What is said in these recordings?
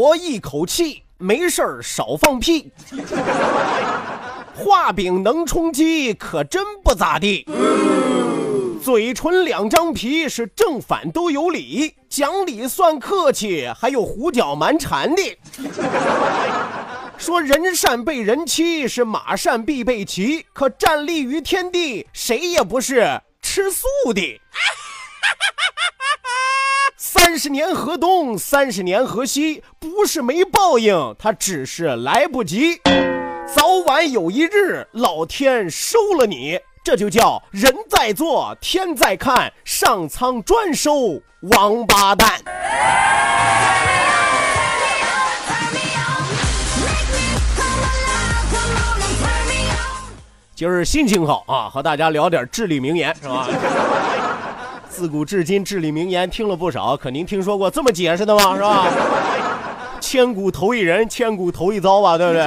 活一口气，没事儿少放屁。画饼能充饥，可真不咋地。嘴唇两张皮，是正反都有理。讲理算客气，还有胡搅蛮缠的。说人善被人欺，是马善必被骑。可站立于天地，谁也不是吃素的。三十年河东，三十年河西，不是没报应，他只是来不及。早晚有一日，老天收了你，这就叫人在做，天在看，上苍专收王八蛋。今儿心情好啊，和大家聊点至理名言，是吧？自古至今，至理名言听了不少，可您听说过这么解释的吗？是吧？千古头一人，千古头一遭吧，对不对？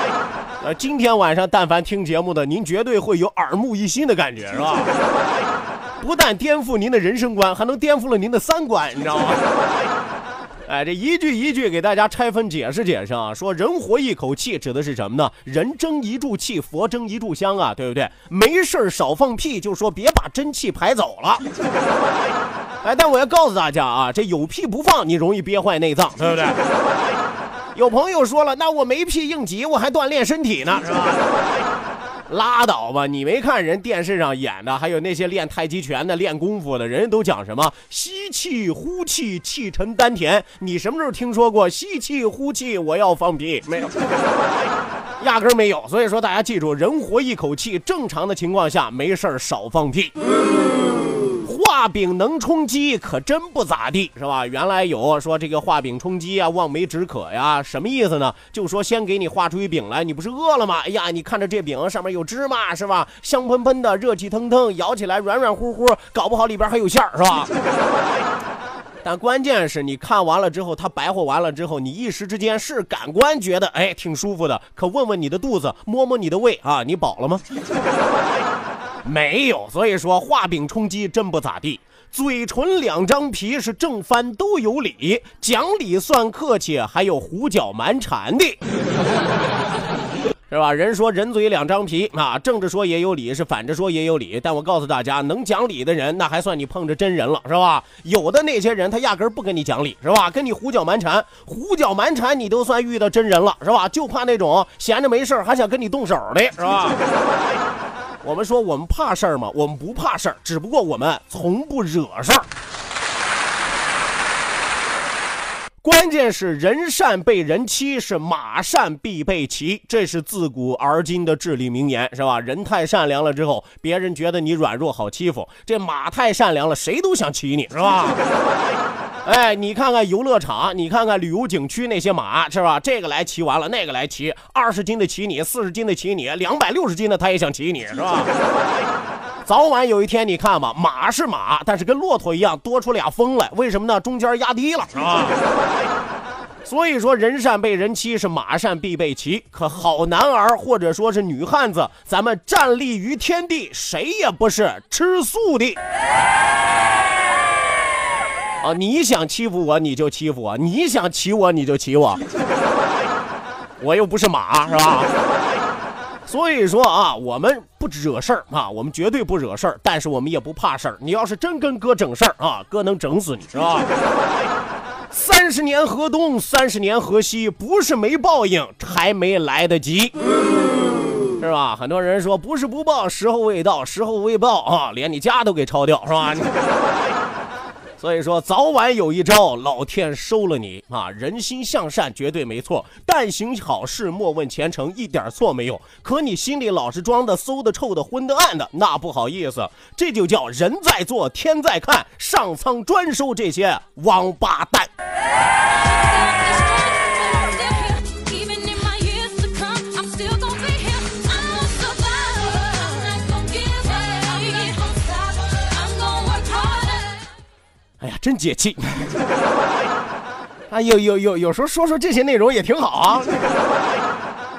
呃，今天晚上但凡听节目的，您绝对会有耳目一新的感觉，是吧？不但颠覆您的人生观，还能颠覆了您的三观，你知道吗？哎，这一句一句给大家拆分解释解释啊。说人活一口气指的是什么呢？人争一炷气，佛争一炷香啊，对不对？没事少放屁，就说别把真气排走了。哎，但我要告诉大家啊，这有屁不放，你容易憋坏内脏，对不对？有朋友说了，那我没屁应急，我还锻炼身体呢，是吧？拉倒吧！你没看人电视上演的，还有那些练太极拳的、练功夫的，人家都讲什么吸气、呼气，气沉丹田。你什么时候听说过吸气、呼气？我要放屁，没有，压根没有。所以说，大家记住，人活一口气，正常的情况下没事儿少放屁。画饼能充饥，可真不咋地，是吧？原来有说这个画饼充饥啊，望梅止渴呀，什么意思呢？就说先给你画出一饼来，你不是饿了吗？哎呀，你看着这饼上面有芝麻，是吧？香喷喷的，热气腾腾，咬起来软软乎乎，搞不好里边还有馅儿，是吧？但关键是你看完了之后，它白活完了之后，你一时之间是感官觉得哎挺舒服的，可问问你的肚子，摸摸你的胃啊，你饱了吗？没有，所以说画饼充饥真不咋地。嘴唇两张皮是正翻都有理，讲理算客气，还有胡搅蛮缠的，是吧？人说人嘴两张皮啊，正着说也有理，是反着说也有理。但我告诉大家，能讲理的人，那还算你碰着真人了，是吧？有的那些人，他压根儿不跟你讲理，是吧？跟你胡搅蛮缠，胡搅蛮缠，你都算遇到真人了，是吧？就怕那种闲着没事还想跟你动手的，是吧？我们说我们怕事儿吗？我们不怕事儿，只不过我们从不惹事儿。关键是人善被人欺，是马善必被骑，这是自古而今的至理名言，是吧？人太善良了之后，别人觉得你软弱好欺负；这马太善良了，谁都想骑你，是吧？哎，你看看游乐场，你看看旅游景区那些马，是吧？这个来骑完了，那个来骑，二十斤的骑你，四十斤的骑你，两百六十斤的他也想骑你，是吧？早晚有一天，你看吧，马是马，但是跟骆驼一样多出俩峰来，为什么呢？中间压低了，是吧？所以说，人善被人欺，是马善必被骑。可好男儿或者说是女汉子，咱们站立于天地，谁也不是吃素的。啊，你想欺负我你就欺负我，你想骑我你就骑我，我又不是马，是吧？所以说啊，我们不惹事儿啊，我们绝对不惹事儿，但是我们也不怕事儿。你要是真跟哥整事儿啊，哥能整死你，是吧？三十年河东，三十年河西，不是没报应，还没来得及，是吧？很多人说不是不报，时候未到，时候未报啊，连你家都给抄掉，是吧？所以说，早晚有一招，老天收了你啊！人心向善绝对没错，但行好事莫问前程，一点错没有。可你心里老是装的馊的、臭的、昏的、暗的，那不好意思，这就叫人在做，天在看，上苍专收这些王八蛋。哎呀，真解气！啊，有有有，有时候说说这些内容也挺好啊。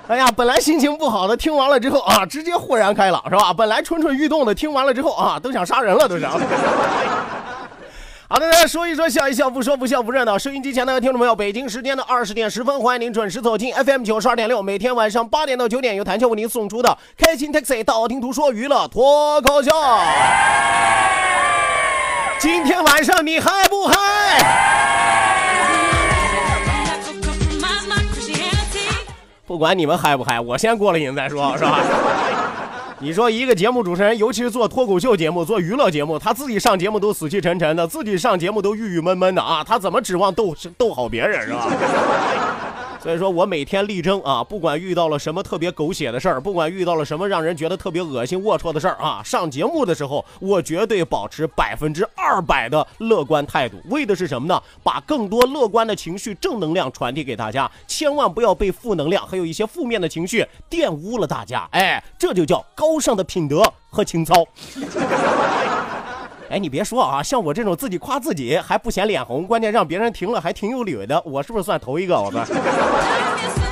哎呀，本来心情不好的，听完了之后啊，直接豁然开朗，是吧？本来蠢蠢欲动的，听完了之后啊，都想杀人了，都想。好的，大家说一说，笑一笑，不说不笑不热闹。收音机前的听众朋友，北京时间的二十点十分，欢迎您准时走进 FM 九十二点六，每天晚上八点到九点，由谭笑为您送出的开心 Taxi 道听途说娱乐脱口秀。今天晚上你嗨不嗨？不管你们嗨不嗨，我先过了瘾再说，是吧？你说一个节目主持人，尤其是做脱口秀节目、做娱乐节目，他自己上节目都死气沉沉的，自己上节目都郁郁闷闷的啊，他怎么指望逗逗好别人是吧？所以说我每天力争啊，不管遇到了什么特别狗血的事儿，不管遇到了什么让人觉得特别恶心龌龊的事儿啊，上节目的时候我绝对保持百分之二百的乐观态度，为的是什么呢？把更多乐观的情绪、正能量传递给大家，千万不要被负能量还有一些负面的情绪玷污了大家。哎，这就叫高尚的品德和情操。哎，你别说啊，像我这种自己夸自己还不显脸红，关键让别人听了还挺有理的，我是不是算头一个？我们。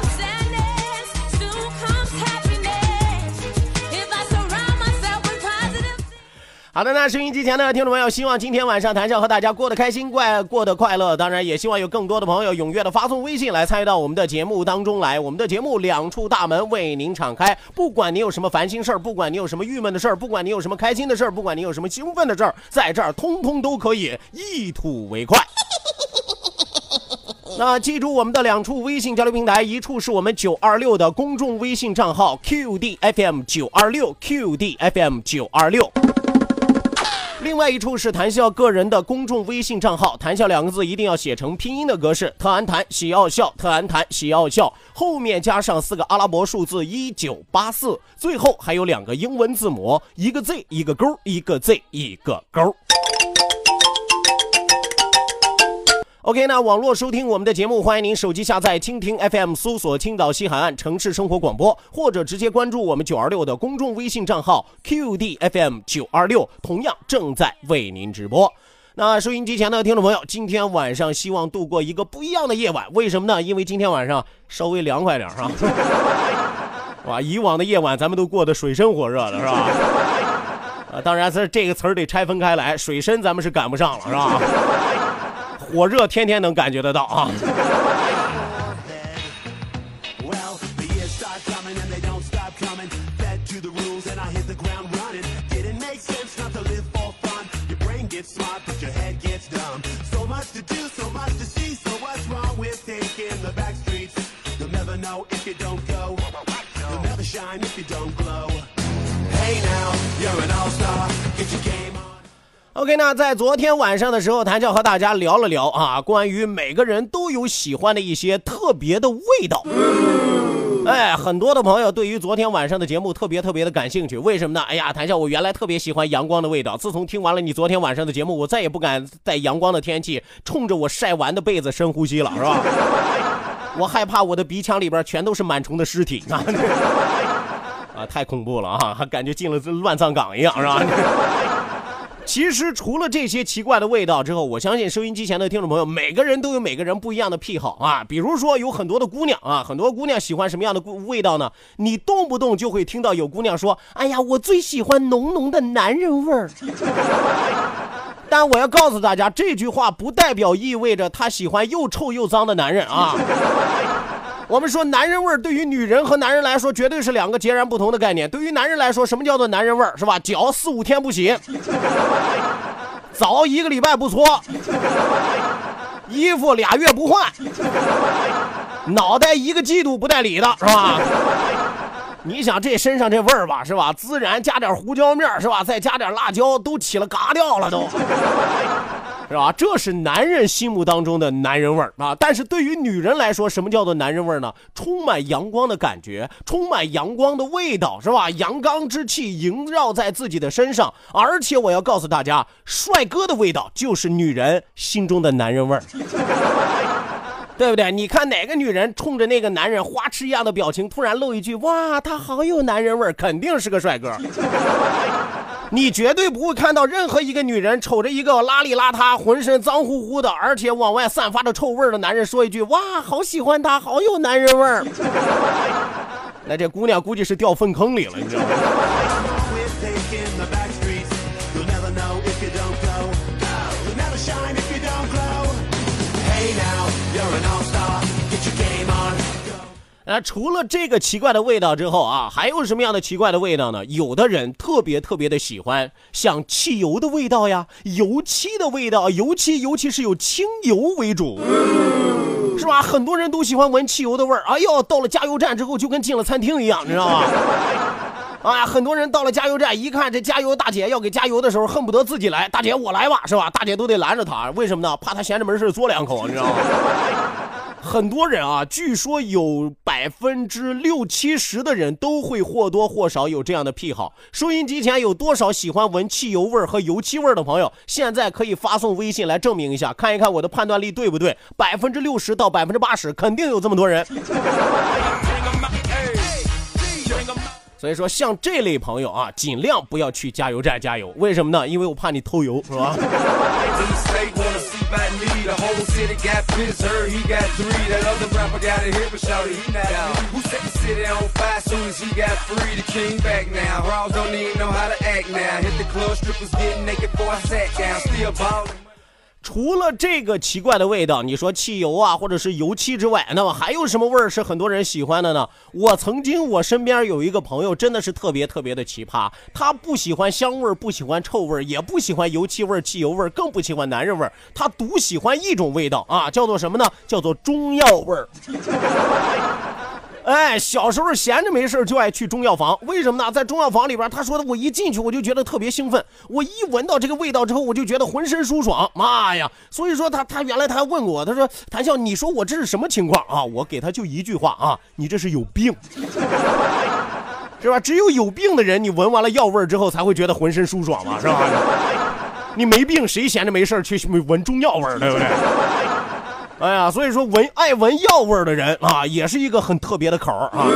好的，那收音机前的听众朋友，希望今天晚上谈笑和大家过得开心，怪过得快乐。当然，也希望有更多的朋友踊跃的发送微信来参与到我们的节目当中来。我们的节目两处大门为您敞开，不管你有什么烦心事儿，不管你有什么郁闷的事儿，不管你有什么开心的事儿，不管你有什么兴奋的事儿，在这儿通通都可以一吐为快。那记住我们的两处微信交流平台，一处是我们九二六的公众微信账号 QDFM 九二六 QDFM 九二六。另外一处是谭笑个人的公众微信账号，谭笑两个字一定要写成拼音的格式，特安谭喜奥笑，特安谭喜奥笑，后面加上四个阿拉伯数字一九八四，最后还有两个英文字母，一个 Z 一个勾，一个 Z 一个勾。OK，那网络收听我们的节目，欢迎您手机下载蜻蜓 FM，搜索青岛西海岸城市生活广播，或者直接关注我们九二六的公众微信账号 QDFM 九二六，同样正在为您直播。那收音机前的听众朋友，今天晚上希望度过一个不一样的夜晚，为什么呢？因为今天晚上稍微凉快点哈。哇，以往的夜晚咱们都过得水深火热的是吧？啊，当然这这个词儿得拆分开来，水深咱们是赶不上了是吧？火热天天能感觉得到啊。！OK，那在昨天晚上的时候，谭笑和大家聊了聊啊，关于每个人都有喜欢的一些特别的味道。哎，很多的朋友对于昨天晚上的节目特别特别的感兴趣，为什么呢？哎呀，谭笑，我原来特别喜欢阳光的味道，自从听完了你昨天晚上的节目，我再也不敢在阳光的天气冲着我晒完的被子深呼吸了，是吧？我害怕我的鼻腔里边全都是螨虫的尸体啊！啊，太恐怖了啊，感觉进了乱葬岗一样，是吧？其实除了这些奇怪的味道之后，我相信收音机前的听众朋友，每个人都有每个人不一样的癖好啊。比如说，有很多的姑娘啊，很多姑娘喜欢什么样的味道呢？你动不动就会听到有姑娘说：“哎呀，我最喜欢浓浓的男人味儿。” 但我要告诉大家，这句话不代表意味着她喜欢又臭又脏的男人啊。我们说男人味儿对于女人和男人来说绝对是两个截然不同的概念。对于男人来说，什么叫做男人味儿是吧？脚四五天不洗，澡一个礼拜不搓，衣服俩月不换，脑袋一个季度不带理的是吧？你想这身上这味儿吧，是吧？孜然加点胡椒面是吧？再加点辣椒，都起了嘎掉了都。是吧？这是男人心目当中的男人味儿啊！但是对于女人来说，什么叫做男人味儿呢？充满阳光的感觉，充满阳光的味道，是吧？阳刚之气萦绕在自己的身上，而且我要告诉大家，帅哥的味道就是女人心中的男人味儿，对不对？你看哪个女人冲着那个男人花痴一样的表情，突然露一句“哇，他好有男人味儿”，肯定是个帅哥。你绝对不会看到任何一个女人瞅着一个邋里邋遢、浑身脏乎乎的，而且往外散发着臭味的男人说一句：“哇，好喜欢他，好有男人味儿。” 那这姑娘估计是掉粪坑里了，你知道吗？那除了这个奇怪的味道之后啊，还有什么样的奇怪的味道呢？有的人特别特别的喜欢像汽油的味道呀，油漆的味道，油漆尤其是有清油为主，是吧？很多人都喜欢闻汽油的味儿。哎呦，到了加油站之后就跟进了餐厅一样，你知道吗？啊，很多人到了加油站一看这加油大姐要给加油的时候，恨不得自己来，大姐我来吧，是吧？大姐都得拦着他，为什么呢？怕他闲着没事嘬两口，你知道吗？很多人啊，据说有百分之六七十的人都会或多或少有这样的癖好。收音机前有多少喜欢闻汽油味和油漆味的朋友？现在可以发送微信来证明一下，看一看我的判断力对不对？百分之六十到百分之八十，肯定有这么多人。所以说，像这类朋友啊，尽量不要去加油站加油。为什么呢？因为我怕你偷油，是吧？The whole city got pissed, her, he got three. That other rapper got a hit, but shouted he not out. Who set the city on fire soon as he got free? The king back now. Raws don't even know how to act now. Hit the club, strippers getting naked before I sat down. Still ballin'. 除了这个奇怪的味道，你说汽油啊，或者是油漆之外，那么还有什么味儿是很多人喜欢的呢？我曾经我身边有一个朋友，真的是特别特别的奇葩，他不喜欢香味儿，不喜欢臭味儿，也不喜欢油漆味儿、汽油味儿，更不喜欢男人味儿，他独喜欢一种味道啊，叫做什么呢？叫做中药味儿。哎，小时候闲着没事就爱去中药房，为什么呢？在中药房里边，他说的我一进去我就觉得特别兴奋，我一闻到这个味道之后，我就觉得浑身舒爽。妈呀！所以说他他原来他还问过我，他说谭笑，你说我这是什么情况啊？我给他就一句话啊，你这是有病，是吧？只有有病的人，你闻完了药味之后才会觉得浑身舒爽嘛，是吧？你没病，谁闲着没事去闻中药味对不对？哎呀，所以说闻爱闻药味儿的人啊，也是一个很特别的口啊。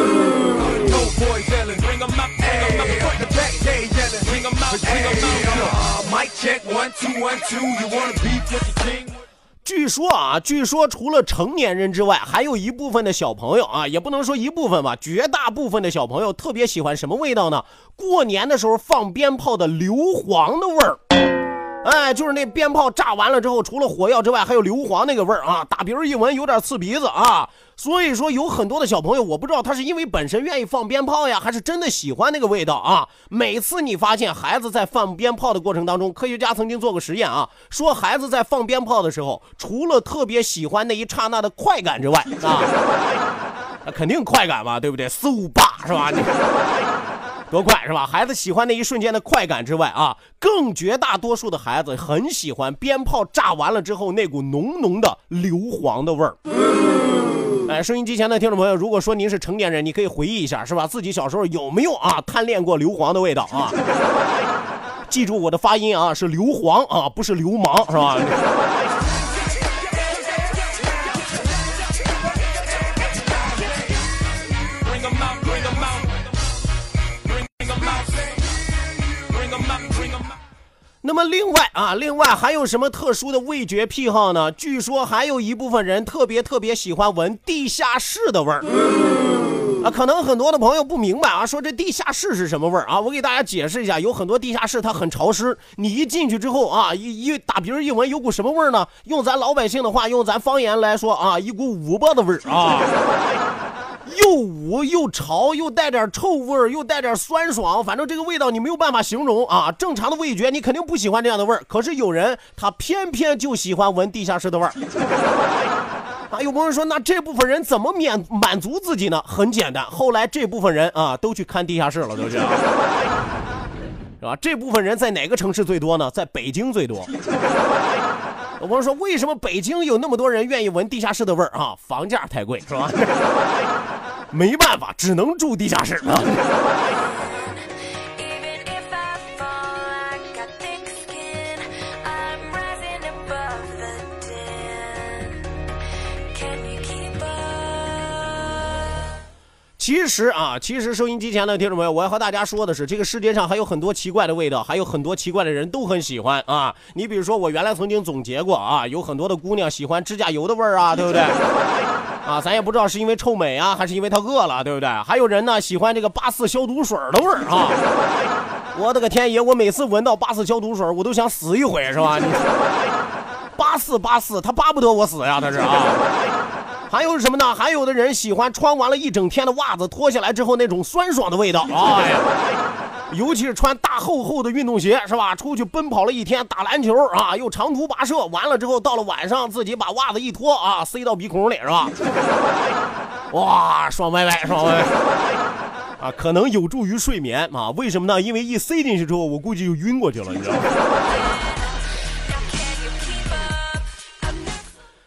据说啊，据说除了成年人之外，还有一部分的小朋友啊，也不能说一部分吧，绝大部分的小朋友特别喜欢什么味道呢？过年的时候放鞭炮的硫磺的味儿。哎，就是那鞭炮炸完了之后，除了火药之外，还有硫磺那个味儿啊，打鼻儿一闻有点刺鼻子啊。所以说，有很多的小朋友，我不知道他是因为本身愿意放鞭炮呀，还是真的喜欢那个味道啊。每次你发现孩子在放鞭炮的过程当中，科学家曾经做过实验啊，说孩子在放鞭炮的时候，除了特别喜欢那一刹那的快感之外啊，那肯定快感嘛，对不对？四五八是吧？你。多快是吧？孩子喜欢那一瞬间的快感之外啊，更绝大多数的孩子很喜欢鞭炮炸完了之后那股浓浓的硫磺的味儿。哎，收音机前的听众朋友，如果说您是成年人，你可以回忆一下，是吧？自己小时候有没有啊贪恋过硫磺的味道啊？记住我的发音啊，是硫磺啊，不是流氓，是吧？那么另外啊，另外还有什么特殊的味觉癖好呢？据说还有一部分人特别特别喜欢闻地下室的味儿。啊，可能很多的朋友不明白啊，说这地下室是什么味儿啊？我给大家解释一下，有很多地下室它很潮湿，你一进去之后啊，一一打鼻儿一闻，有股什么味儿呢？用咱老百姓的话，用咱方言来说啊，一股污巴的味儿啊。又捂又潮，又带点臭味儿，又带点酸爽，反正这个味道你没有办法形容啊！正常的味觉你肯定不喜欢这样的味儿，可是有人他偏偏就喜欢闻地下室的味儿。啊，有朋友说，那这部分人怎么免满足自己呢？很简单，后来这部分人啊都去看地下室了，都是，是吧？这部分人在哪个城市最多呢？在北京最多。我说，为什么北京有那么多人愿意闻地下室的味儿啊？房价太贵，是吧？没办法，只能住地下室啊。其实啊，其实收音机前的听众朋友，我要和大家说的是，这个世界上还有很多奇怪的味道，还有很多奇怪的人都很喜欢啊。你比如说，我原来曾经总结过啊，有很多的姑娘喜欢指甲油的味儿啊，对不对？啊，咱也不知道是因为臭美啊，还是因为她饿了，对不对？还有人呢喜欢这个八四消毒水的味儿啊。我的个天爷，我每次闻到八四消毒水，我都想死一回，是吧？八四八四，他巴不得我死呀，他是啊。还有什么呢？还有的人喜欢穿完了一整天的袜子，脱下来之后那种酸爽的味道。哎呀，尤其是穿大厚厚的运动鞋，是吧？出去奔跑了一天，打篮球啊，又长途跋涉，完了之后到了晚上，自己把袜子一脱啊，塞到鼻孔里，是吧？哇，爽歪歪，爽歪歪啊！可能有助于睡眠啊？为什么呢？因为一塞进去之后，我估计就晕过去了，你知道吗？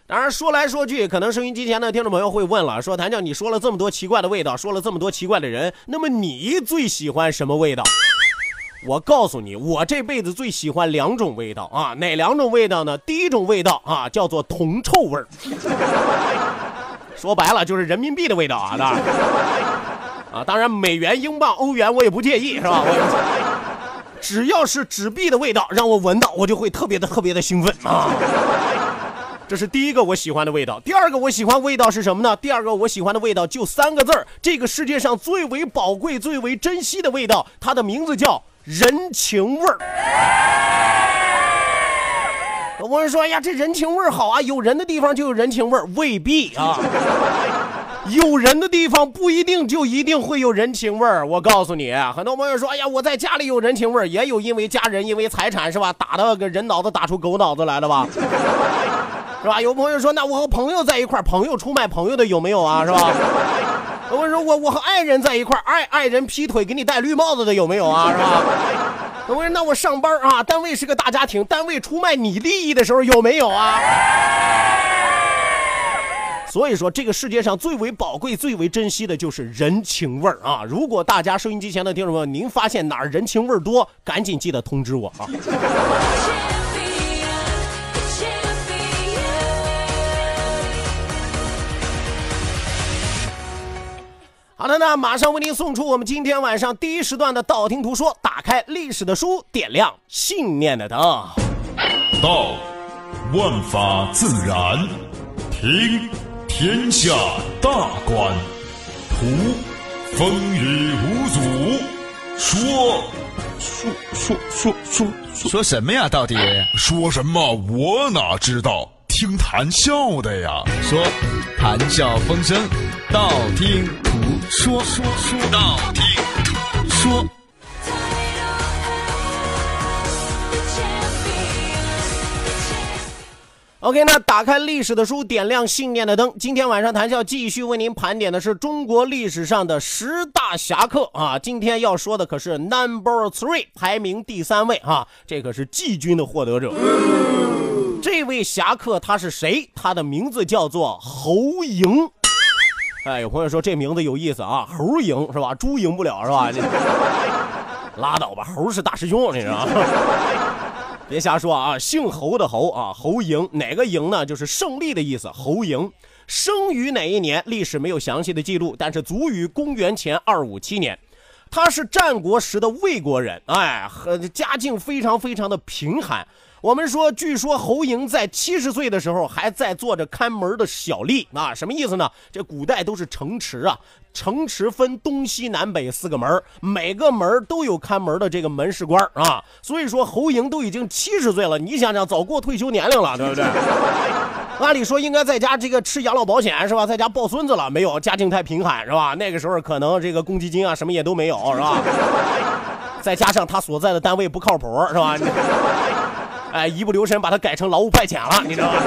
当然说来说去，可能收音机前的听众朋友会问了：说谭教，你说了这么多奇怪的味道，说了这么多奇怪的人，那么你最喜欢什么味道？我告诉你，我这辈子最喜欢两种味道啊，哪两种味道呢？第一种味道啊，叫做铜臭味儿，说白了就是人民币的味道啊，当然啊，当然美元、英镑、欧元我也不介意，是吧？我只要是纸币的味道，让我闻到，我就会特别的特别的兴奋啊。这是第一个我喜欢的味道，第二个我喜欢味道是什么呢？第二个我喜欢的味道就三个字儿，这个世界上最为宝贵、最为珍惜的味道，它的名字叫人情味儿。我是说哎呀，这人情味儿好啊，有人的地方就有人情味儿，未必啊。有人的地方不一定就一定会有人情味儿。我告诉你，很多朋友说，哎呀，我在家里有人情味儿，也有因为家人、因为财产是吧，打的个人脑子打出狗脑子来了吧。是吧？有朋友说，那我和朋友在一块朋友出卖朋友的有没有啊？是吧？我说我我和爱人在一块爱爱人劈腿给你戴绿帽子的有没有啊？是吧？我说那我上班啊，单位是个大家庭，单位出卖你利益的时候有没有啊？所以说，这个世界上最为宝贵、最为珍惜的就是人情味儿啊！如果大家收音机前的听众朋友，您发现哪儿人情味儿多，赶紧记得通知我啊！好的，那马上为您送出我们今天晚上第一时段的道听途说，打开历史的书，点亮信念的灯。道，万法自然；听，天下大观；图，风雨无阻；说，说说说说说什么呀？到底说什么？我哪知道？听谈笑的呀。说，谈笑风生，道听途说，说说到听说。OK，那打开历史的书，点亮信念的灯。今天晚上谈笑继续为您盘点的是中国历史上的十大侠客啊。今天要说的可是 Number Three，排名第三位啊，这可是季军的获得者。这位侠客他是谁？他的名字叫做侯赢。哎，有朋友说这名字有意思啊，猴赢是吧？猪赢不了是吧？拉倒吧，猴是大师兄，你知道吗？别瞎说啊！姓侯的侯啊，侯赢哪个赢呢？就是胜利的意思。侯赢生于哪一年？历史没有详细的记录，但是卒于公元前二五七年。他是战国时的魏国人，哎，和家境非常非常的贫寒。我们说，据说侯莹在七十岁的时候还在做着看门的小吏啊，什么意思呢？这古代都是城池啊，城池分东西南北四个门，每个门都有看门的这个门市官啊。所以说，侯莹都已经七十岁了，你想想，早过退休年龄了，对不对？按理说应该在家这个吃养老保险是吧？在家抱孙子了没有？家境太贫寒是吧？那个时候可能这个公积金啊什么也都没有是吧？再加上他所在的单位不靠谱是吧？哎，一不留神把它改成劳务派遣了，你知道吗？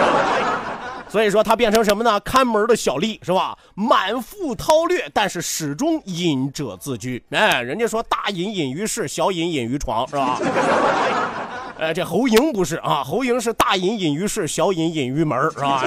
所以说他变成什么呢？看门的小吏是吧？满腹韬略，但是始终隐者自居。哎，人家说大隐隐于市，小隐隐于床是吧？哎，这侯莹不是啊，侯莹是大隐隐于市，小隐隐于门是吧？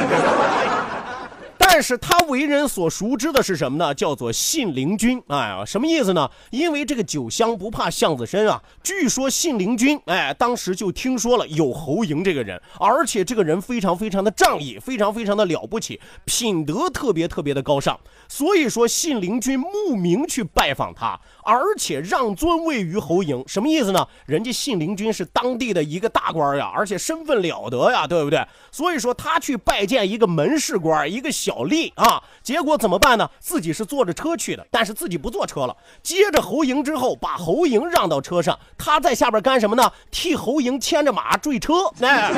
但是他为人所熟知的是什么呢？叫做信陵君。哎呀，什么意思呢？因为这个酒香不怕巷子深啊。据说信陵君，哎，当时就听说了有侯嬴这个人，而且这个人非常非常的仗义，非常非常的了不起，品德特别特别的高尚。所以说信陵君慕名去拜访他，而且让尊位于侯嬴。什么意思呢？人家信陵君是当地的一个大官呀，而且身份了得呀，对不对？所以说他去拜见一个门市官，一个小。力啊！结果怎么办呢？自己是坐着车去的，但是自己不坐车了。接着侯莹之后，把侯莹让到车上，他在下边干什么呢？替侯莹牵着马坠车。哎，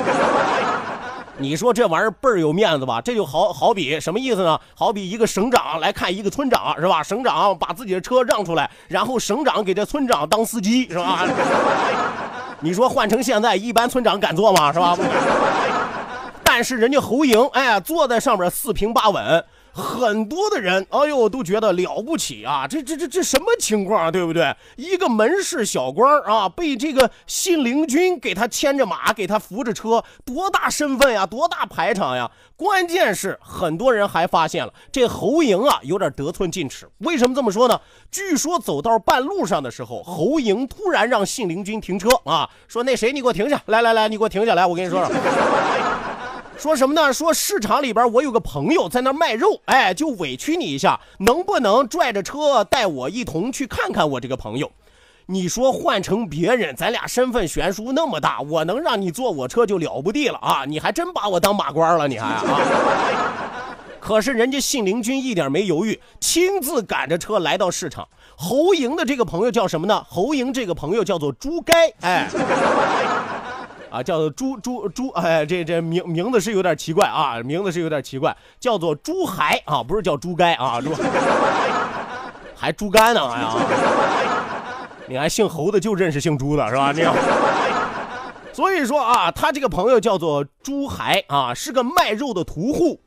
你说这玩意儿倍儿有面子吧？这就好好比什么意思呢？好比一个省长来看一个村长，是吧？省长把自己的车让出来，然后省长给这村长当司机，是吧？你说换成现在，一般村长敢坐吗？是吧？但是人家侯莹，哎，坐在上面四平八稳，很多的人，哎呦，都觉得了不起啊！这这这这什么情况，对不对？一个门市小官啊，被这个信陵君给他牵着马，给他扶着车，多大身份呀，多大排场呀！关键是很多人还发现了这侯莹啊，有点得寸进尺。为什么这么说呢？据说走到半路上的时候，侯莹突然让信陵君停车啊，说那谁，你给我停下来来，来来，你给我停下来，我跟你说说。说什么呢？说市场里边我有个朋友在那卖肉，哎，就委屈你一下，能不能拽着车带我一同去看看我这个朋友？你说换成别人，咱俩身份悬殊那么大，我能让你坐我车就了不地了啊！你还真把我当马官了，你还啊？可是人家信陵君一点没犹豫，亲自赶着车来到市场。侯莹的这个朋友叫什么呢？侯莹这个朋友叫做朱该，哎。啊，叫做朱朱朱，哎，这这名名字是有点奇怪啊，名字是有点奇怪，叫做朱海啊，不是叫猪该啊，猪还猪肝呢，哎呀，你还姓侯的就认识姓朱的是吧？你，所以说啊，他这个朋友叫做朱海啊，是个卖肉的屠户，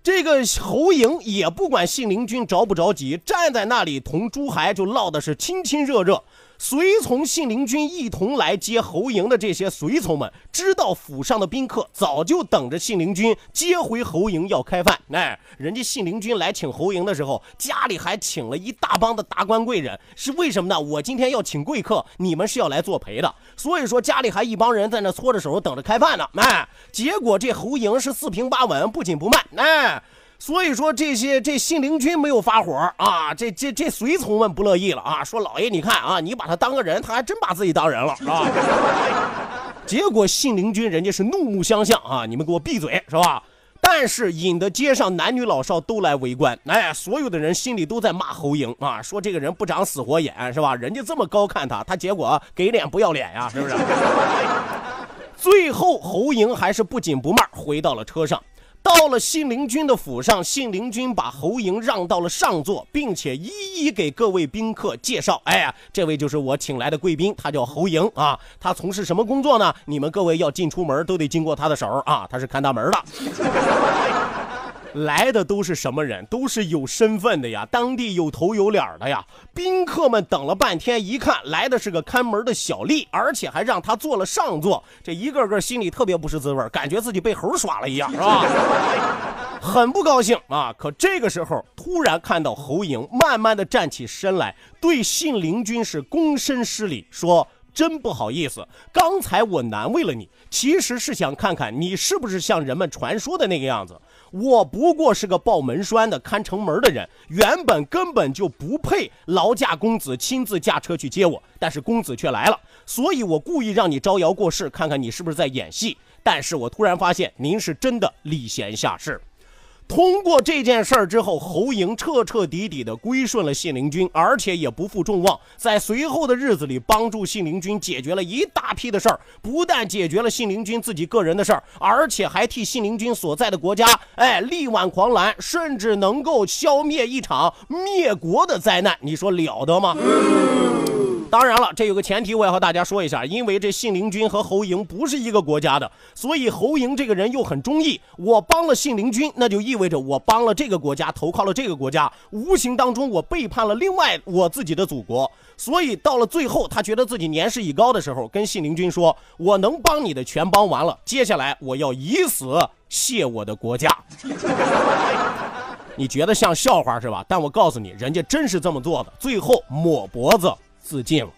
这个侯莹也不管信陵君着不着急，站在那里同朱海就唠的是亲亲热热。随从信陵君一同来接侯嬴的这些随从们，知道府上的宾客早就等着信陵君接回侯嬴要开饭。哎，人家信陵君来请侯嬴的时候，家里还请了一大帮的达官贵人，是为什么呢？我今天要请贵客，你们是要来作陪的，所以说家里还一帮人在那搓着手等着开饭呢。哎，结果这侯嬴是四平八稳，不紧不慢。哎。所以说这些这信陵君没有发火啊，这这这随从们不乐意了啊，说老爷你看啊，你把他当个人，他还真把自己当人了，是吧？结果信陵君人家是怒目相向啊，你们给我闭嘴，是吧？但是引得街上男女老少都来围观，哎，所有的人心里都在骂侯嬴啊，说这个人不长死活眼，是吧？人家这么高看他，他结果给脸不要脸呀，是不是？最后侯嬴还是不紧不慢回到了车上。到了信陵君的府上，信陵君把侯嬴让到了上座，并且一一给各位宾客介绍。哎呀，这位就是我请来的贵宾，他叫侯嬴啊。他从事什么工作呢？你们各位要进出门都得经过他的手啊，他是看大门的。来的都是什么人？都是有身份的呀，当地有头有脸的呀。宾客们等了半天，一看来的是个看门的小吏，而且还让他坐了上座，这一个个心里特别不是滋味，感觉自己被猴耍了一样，是吧？很不高兴啊！可这个时候，突然看到侯莹慢慢的站起身来，对信陵君是躬身施礼，说：“真不好意思，刚才我难为了你，其实是想看看你是不是像人们传说的那个样子。”我不过是个抱门栓的、看城门的人，原本根本就不配劳驾公子亲自驾车去接我，但是公子却来了，所以我故意让你招摇过市，看看你是不是在演戏。但是我突然发现您是真的礼贤下士。通过这件事儿之后，侯莹彻彻底底的归顺了信陵君，而且也不负众望，在随后的日子里帮助信陵君解决了一大批的事儿，不但解决了信陵君自己个人的事儿，而且还替信陵君所在的国家，哎，力挽狂澜，甚至能够消灭一场灭国的灾难。你说了得吗？当然了，这有个前提，我要和大家说一下，因为这信陵君和侯莹不是一个国家的，所以侯莹这个人又很忠义。我帮了信陵君，那就意味着我帮了这个国家，投靠了这个国家，无形当中我背叛了另外我自己的祖国。所以到了最后，他觉得自己年事已高的时候，跟信陵君说：“我能帮你的全帮完了，接下来我要以死谢我的国家。”你觉得像笑话是吧？但我告诉你，人家真是这么做的，最后抹脖子。自尽了。